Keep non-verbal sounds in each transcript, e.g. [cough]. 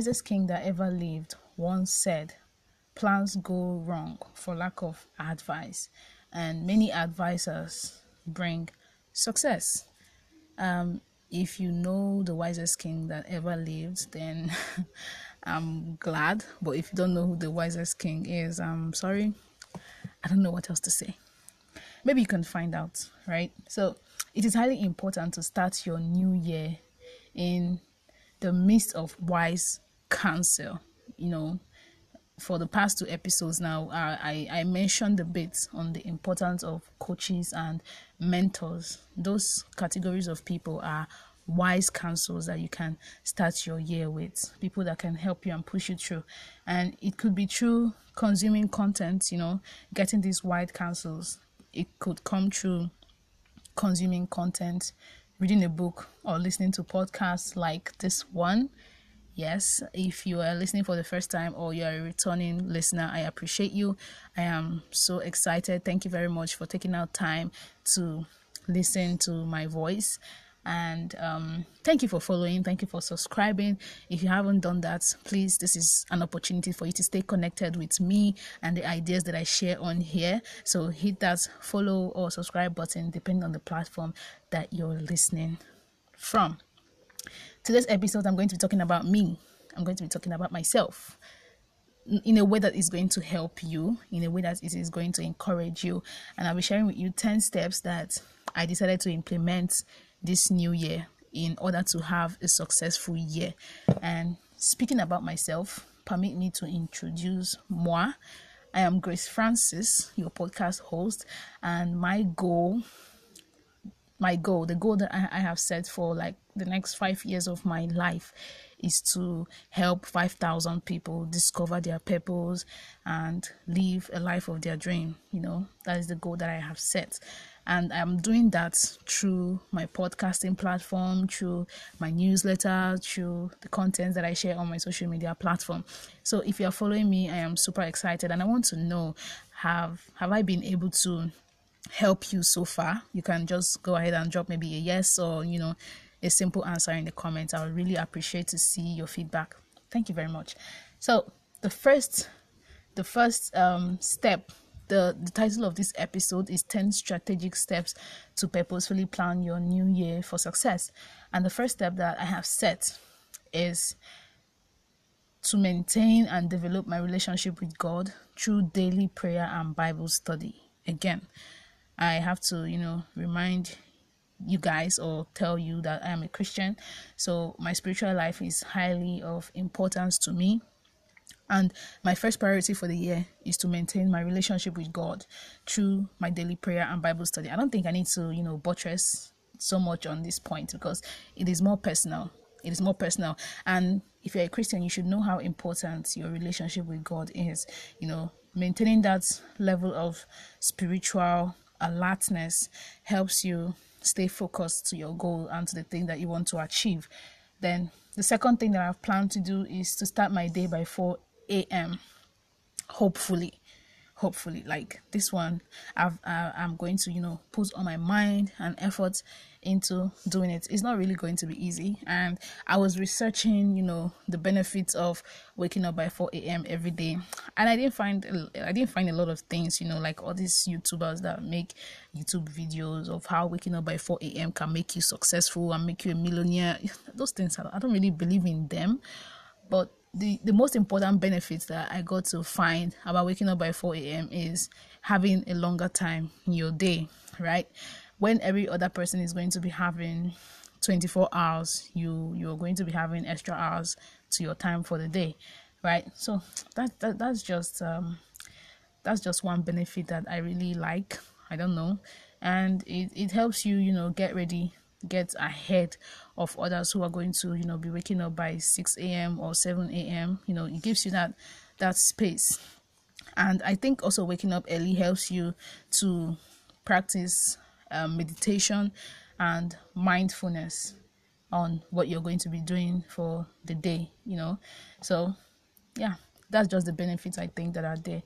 Wisest king that ever lived once said, Plans go wrong for lack of advice, and many advisors bring success. Um, if you know the wisest king that ever lived, then [laughs] I'm glad. But if you don't know who the wisest king is, I'm sorry. I don't know what else to say. Maybe you can find out, right? So it is highly important to start your new year in the midst of wise counsel. You know, for the past two episodes now, I, I mentioned a bit on the importance of coaches and mentors. Those categories of people are wise counsels that you can start your year with people that can help you and push you through and it could be through consuming content you know getting these wise counsels it could come through consuming content reading a book or listening to podcasts like this one. Yes, if you are listening for the first time or you're a returning listener, I appreciate you. I am so excited. Thank you very much for taking out time to listen to my voice. And um, thank you for following. Thank you for subscribing. If you haven't done that please this is an opportunity for you to stay connected with me and the ideas that i share on here. So hit that follow or subscribe button depending on the platform that you're listening from today's episode i'm going to be talking about me i'm going to be talking about myself in a way that is going to help you, in a way that it is going to encourage you. And I'll be sharing with you 10 steps that I decided to implement this new year in order to have a successful year. And speaking about myself, permit me to introduce moi. I am Grace Francis, your podcast host, and my goal, my goal, the goal that I, I have set for like the next five years of my life is to help 5,000 people discover their purpose and live a life of their dream. You know, that is the goal that I have set and i'm doing that through my podcasting platform through my newsletter through the content that i share on my social media platform so if you're following me i am super excited and i want to know have have i been able to help you so far you can just go ahead and drop maybe a yes or you know a simple answer in the comments i would really appreciate to see your feedback thank you very much so the first the first um, step the, the title of this episode is 10 strategic steps to purposefully plan your new year for success. And the first step that I have set is to maintain and develop my relationship with God through daily prayer and Bible study. Again, I have to, you know, remind you guys or tell you that I am a Christian. So my spiritual life is highly of importance to me. And my first priority for the year is to maintain my relationship with God through my daily prayer and Bible study. I don't think I need to, you know, buttress so much on this point because it is more personal. It is more personal. And if you're a Christian, you should know how important your relationship with God is. You know, maintaining that level of spiritual alertness helps you stay focused to your goal and to the thing that you want to achieve. Then the second thing that I've planned to do is to start my day by 4 a.m. Hopefully, hopefully, like this one, I've uh, I'm going to you know put all my mind and effort into doing it. It's not really going to be easy, and I was researching you know the benefits of waking up by 4 a.m. every day, and I didn't find I didn't find a lot of things you know like all these YouTubers that make YouTube videos of how waking up by 4 a.m. can make you successful and make you a millionaire. [laughs] Those things I don't really believe in them, but the, the most important benefits that I got to find about waking up by 4 a.m. is having a longer time in your day, right? When every other person is going to be having 24 hours, you you're going to be having extra hours to your time for the day, right? So that, that that's just um that's just one benefit that I really like. I don't know, and it it helps you you know get ready get ahead of others who are going to you know be waking up by 6 a.m or 7 a.m you know it gives you that that space and i think also waking up early helps you to practice um, meditation and mindfulness on what you're going to be doing for the day you know? So yeah that's just the benefits i think that are there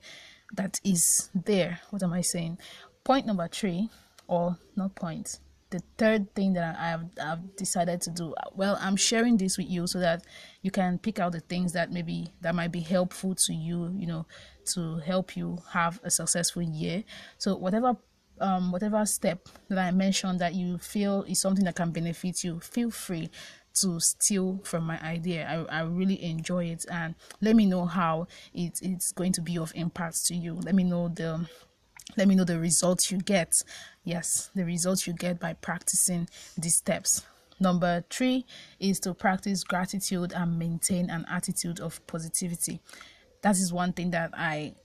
that is there. What am i saying? Point number three or not point the third thing that I have I've decided to do, well, I'm sharing this with you so that you can pick out the things that maybe that might be helpful to you, you know, to help you have a successful year. So whatever um, whatever step that I mentioned that you feel is something that can benefit you, feel free to steal from my idea. I, I really enjoy it and let me know how it, it's going to be of impact to you. Let me know the let me know the results you get. Yes, the results you get by practicing these steps. Number three is to practice gratitude and maintain an attitude of positivity. That is one thing that I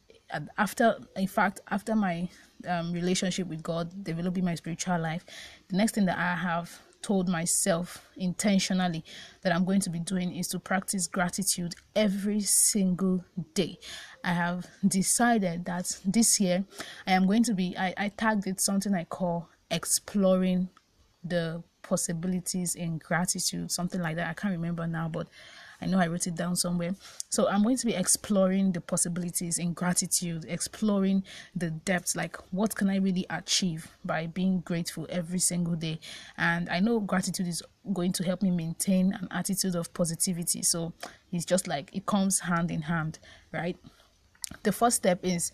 after in fact after my um, relationship with god developing my spiritual life the next thing that i have told myself intentionally that i'm going to be doing is to practice gratitude every single day. I have decided that this year i am going to be i, I tagged it something i call exploring the possibilities in gratitude something like that. I can't remember now but I know I wrote it down somewhere. So I'm going to be exploring the possibilities in gratitude, exploring the depths like what can I really achieve by being grateful every single day. And I know gratitude is going to help me maintain an attitude of positivity. So it's just like it comes hand in hand, right? The first step is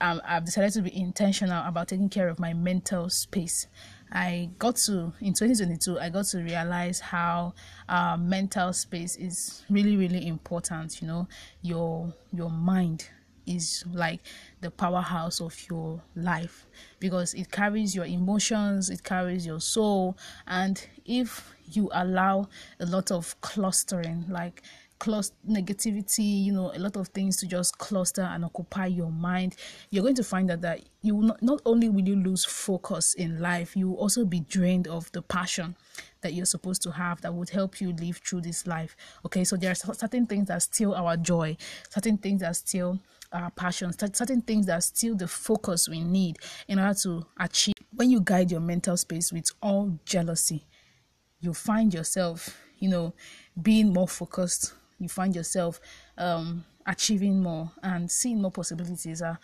um, I've decided to be intentional about taking care of my mental space. I got to in 2022 I got to realize how uh, mental space is really really important you know? Your your mind is like the powerhouse of your life because it carries your emotions it carries your soul and if you allow a lot of clustering like cluster negativity you know a lot of things to just cluster and occupy your mind. You're going to find that that you not, not only will you lose focus in life you will also be drained of the passion that you're supposed to have that would help you live through this life. Okay so there are certain things that steal our joy certain things that steal our passion certain things that steal the focus we need in order to achieve. When you guide your mental space with all jealousy you find yourself you know being more focused you find yourself um, achieving more and seeing more possibilities uh,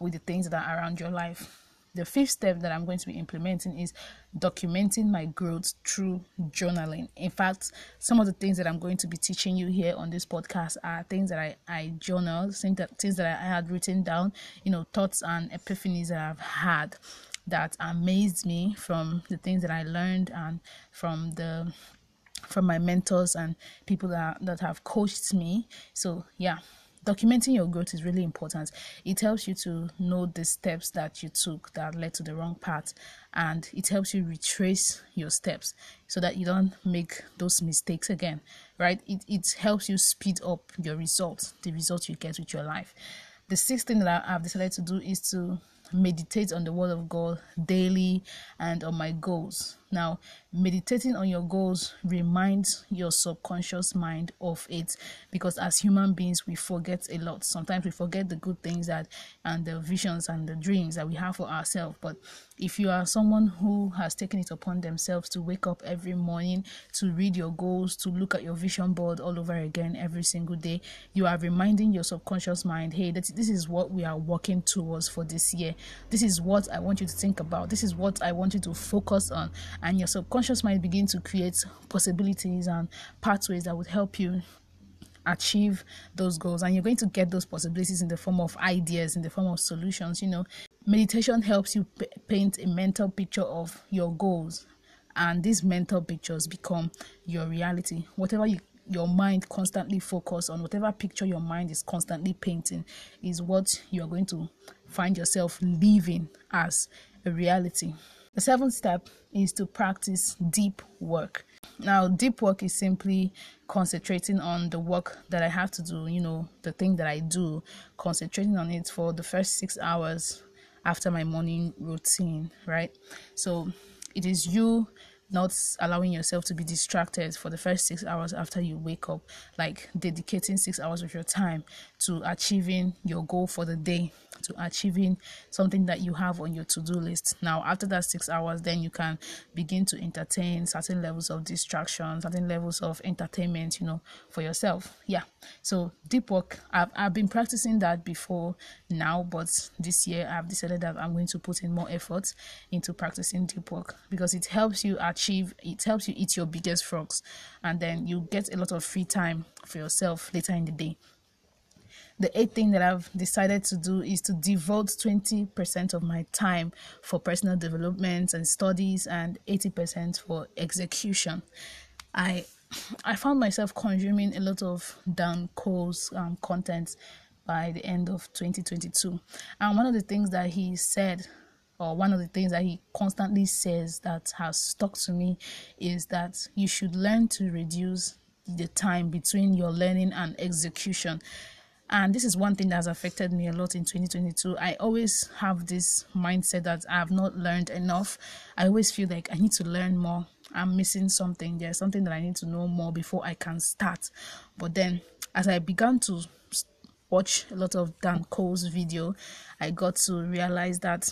with the things that are around your life. The fifth step that I'm going to be implementing is documenting my growth through journaling. In fact, some of the things that I'm going to be teaching you here on this podcast are things that I, I journal, things that, things that I had written down, you know, thoughts and epiphanies that I've had that amazed me from the things that I learned and from the from my mentors and people that, that have coached me. So, yeah, documenting your growth is really important. It helps you to know the steps that you took that led to the wrong path, and it helps you retrace your steps so that you don't make those mistakes again, right? It, it helps you speed up your results, the results you get with your life. The sixth thing that I've decided to do is to meditate on the word of God daily and on my goals. Now, meditating on your goals reminds your subconscious mind of it because as human beings, we forget a lot. Sometimes we forget the good things that and the visions and the dreams that we have for ourselves. But if you are someone who has taken it upon themselves to wake up every morning, to read your goals, to look at your vision board all over again every single day, you are reminding your subconscious mind, hey, that this is what we are working towards for this year. This is what I want you to think about. This is what I want you to focus on and your subconscious mind begin to create possibilities and pathways that would help you achieve those goals. And you're going to get those possibilities in the form of ideas in the form of solutions you know. Meditation helps you p- paint a mental picture of your goals. And these mental pictures become your reality. Whatever you your mind constantly focus on whatever picture your mind is constantly painting is what you are going to find yourself living as a reality the seventh step is to practice deep work. Now, deep work is simply concentrating on the work that I have to do, you know, the thing that I do, concentrating on it for the first six hours after my morning routine, right? So it is you not allowing yourself to be distracted for the first six hours after you wake up, like dedicating six hours of your time to achieving your goal for the day, to achieving something that you have on your to do list. Now, after that six hours, then you can begin to entertain certain levels of distraction, certain levels of entertainment, you know, for yourself. Yeah. So, deep work, I've, I've been practicing that before now, but this year I've decided that I'm going to put in more effort into practicing deep work because it helps you achieve, it helps you eat your biggest frogs, and then you get a lot of free time for yourself later in the day the eighth thing that I've decided to do is to devote 20% of my time for personal development and studies and 80% for execution. I I found myself consuming a lot of Dan Koe's um, content by the end of 2022. And one of the things that he said, or one of the things that he constantly says that has stuck to me, is that you should learn to reduce the time between your learning and execution and this is one thing that has affected me a lot in 2022 i always have this mindset that i have not learned enough. I always feel like i need to learn more. I'm missing something. There's something that i need to know more before i can start. But then as i began to watch a lot of dan koe's video i got to realize that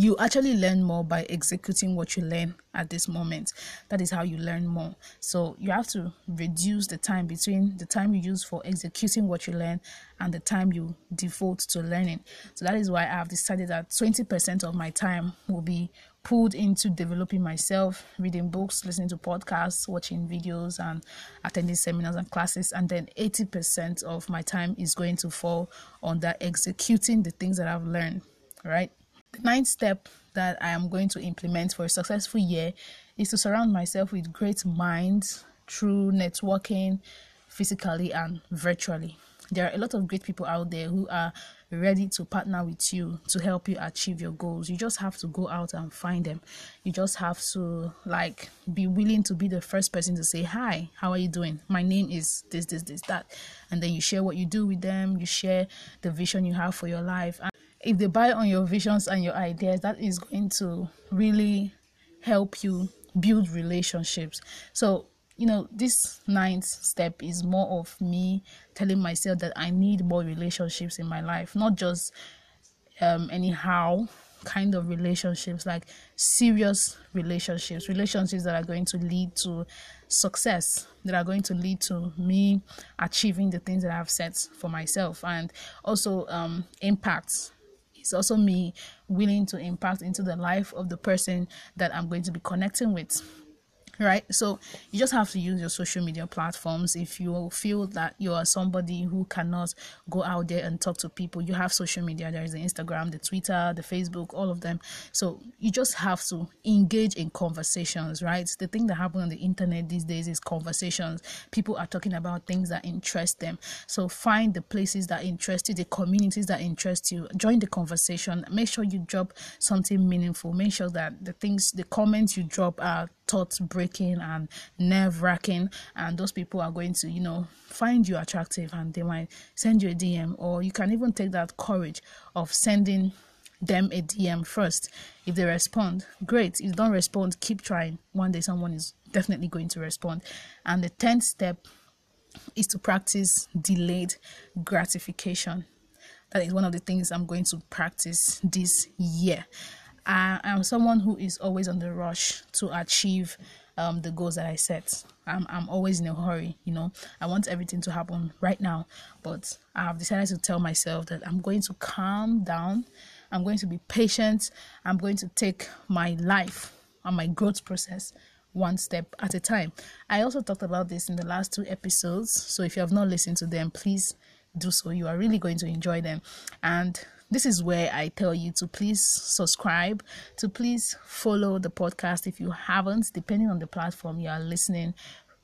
you actually learn more by executing what you learn at this moment. That is how you learn more. So you have to reduce the time between the time you use for executing what you learn and the time you devote to learning. So that is why i have decided that 20% of my time will be pulled into developing myself reading books listening to podcasts watching videos and attending seminars and classes. And then 80% of my time is going to fall on that executing the things that i've learned right the ninth step that I am going to implement for a successful year is to surround myself with great minds through networking physically and virtually. There are a lot of great people out there who are ready to partner with you to help you achieve your goals. You just have to go out and find them. You just have to like be willing to be the first person to say, "Hi, how are you doing? My name is this this this that." And then you share what you do with them, you share the vision you have for your life. And if they buy on your visions and your ideas, that is going to really help you build relationships. So, you know, this ninth step is more of me telling myself that I need more relationships in my life, not just um, anyhow kind of relationships, like serious relationships, relationships that are going to lead to success, that are going to lead to me achieving the things that I've set for myself, and also um, impacts it's also me willing to impact into the life of the person that I'm going to be connecting with right? So you just have to use your social media platforms. If you feel that you are somebody who cannot go out there and talk to people you have social media. There is the instagram the twitter the facebook all of them. So you just have to engage in conversations right? The thing that happens on the internet these days is conversations. People are talking about things that interest them. So find the places that interest you the communities that interest you. Join the conversation. Make sure you drop something meaningful. Make sure that the things the comments you drop are thought breaking and nerve wracking, and those people are going to, you know, find you attractive and they might send you a DM, or you can even take that courage of sending them a DM first. If they respond, great. If they don't respond, keep trying. One day someone is definitely going to respond. And the tenth step is to practice delayed gratification. That is one of the things I'm going to practice this year. I am someone who is always on the rush to achieve um, the goals that I set. I'm, I'm always in a hurry, you know. I want everything to happen right now, but I've decided to tell myself that I'm going to calm down. I'm going to be patient. I'm going to take my life and my growth process one step at a time. I also talked about this in the last two episodes, so if you have not listened to them, please do so. You are really going to enjoy them. And this is where I tell you to please subscribe, to please follow the podcast if you haven't, depending on the platform you are listening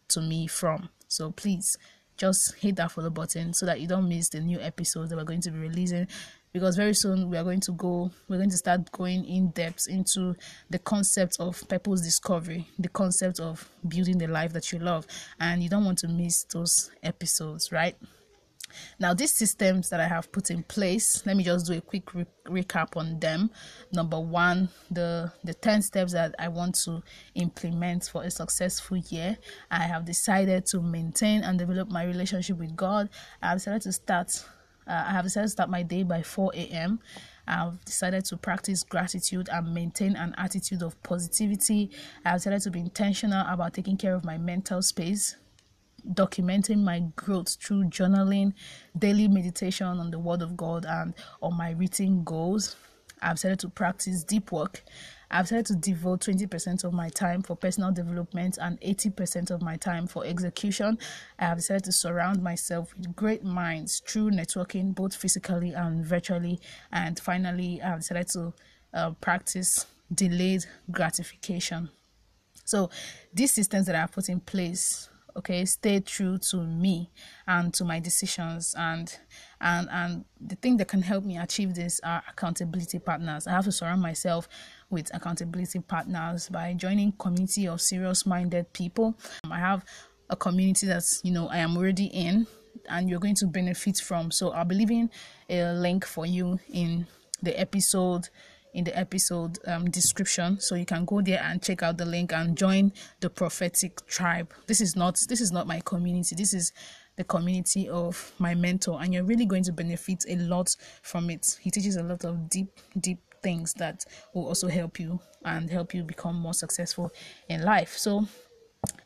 to me from. So please just hit that follow button so that you don't miss the new episodes that we're going to be releasing because very soon we are going to go we're going to start going in depth into the concept of purpose discovery the concept of building the life that you love and you don't want to miss those episodes right Now, these systems that I have put in place, let me just do a quick re- recap on them. Number one, the the 10 steps that I want to implement for a successful year. I have decided to maintain and develop my relationship with God. I have decided to start uh, I have decided to start my day by 4 a.m. I've decided to practice gratitude and maintain an attitude of positivity. I've decided to be intentional about taking care of my mental space, documenting my growth through journaling, daily meditation on the Word of God, and on my written goals. I've decided to practice deep work. I've decided to devote 20% of my time for personal development and 80% of my time for execution. I have decided to surround myself with great minds through networking, both physically and virtually. And finally, I have decided to uh, practice delayed gratification. So, these systems that I've put in place okay stay true to me and to my decisions. And and and the thing that can help me achieve this are accountability partners. I have to surround myself with accountability partners by joining community of serious minded people um, i have a community that's you know i am already in and you're going to benefit from. So i'll be leaving a link for you in the episode in the episode um, description. So you can go there and check out the link and join the prophetic tribe. This is not this is not my community. This is the community of my mentor. And you're really going to benefit a lot from it. He teaches a lot of deep deep things that will also help you and help you become more successful in life. So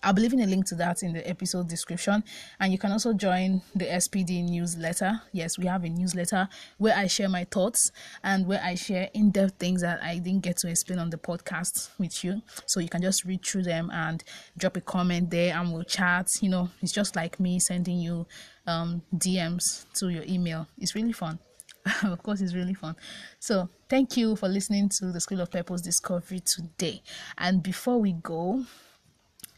I'll be leaving a link to that in the episode description. And you can also join the SPD newsletter. Yes, we have a newsletter where I share my thoughts and where I share in depth things that I didn't get to explain on the podcast with you. So you can just read through them and drop a comment there and we'll chat. You know, it's just like me sending you um, DMs to your email. It's really fun. [laughs] of course, it's really fun. So, thank you for listening to the School of Purpose Discovery today. And before we go,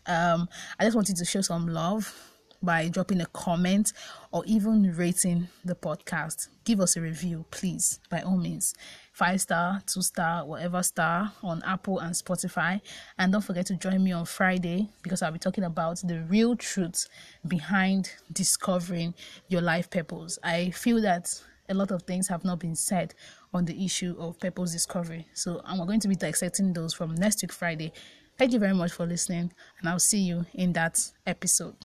um, I just wanted to show some love by dropping a comment or even rating the podcast. Give us a review, please, by all means. Five star, two star, whatever star on Apple and Spotify. And don't forget to join me on Friday because I'll be talking about the real truth behind discovering your life purpose. I feel that a lot of things have not been said on the issue of purpose discovery. So I'm going to be dissecting those from next week Friday Thank you very much for listening, and I'll see you in that episode.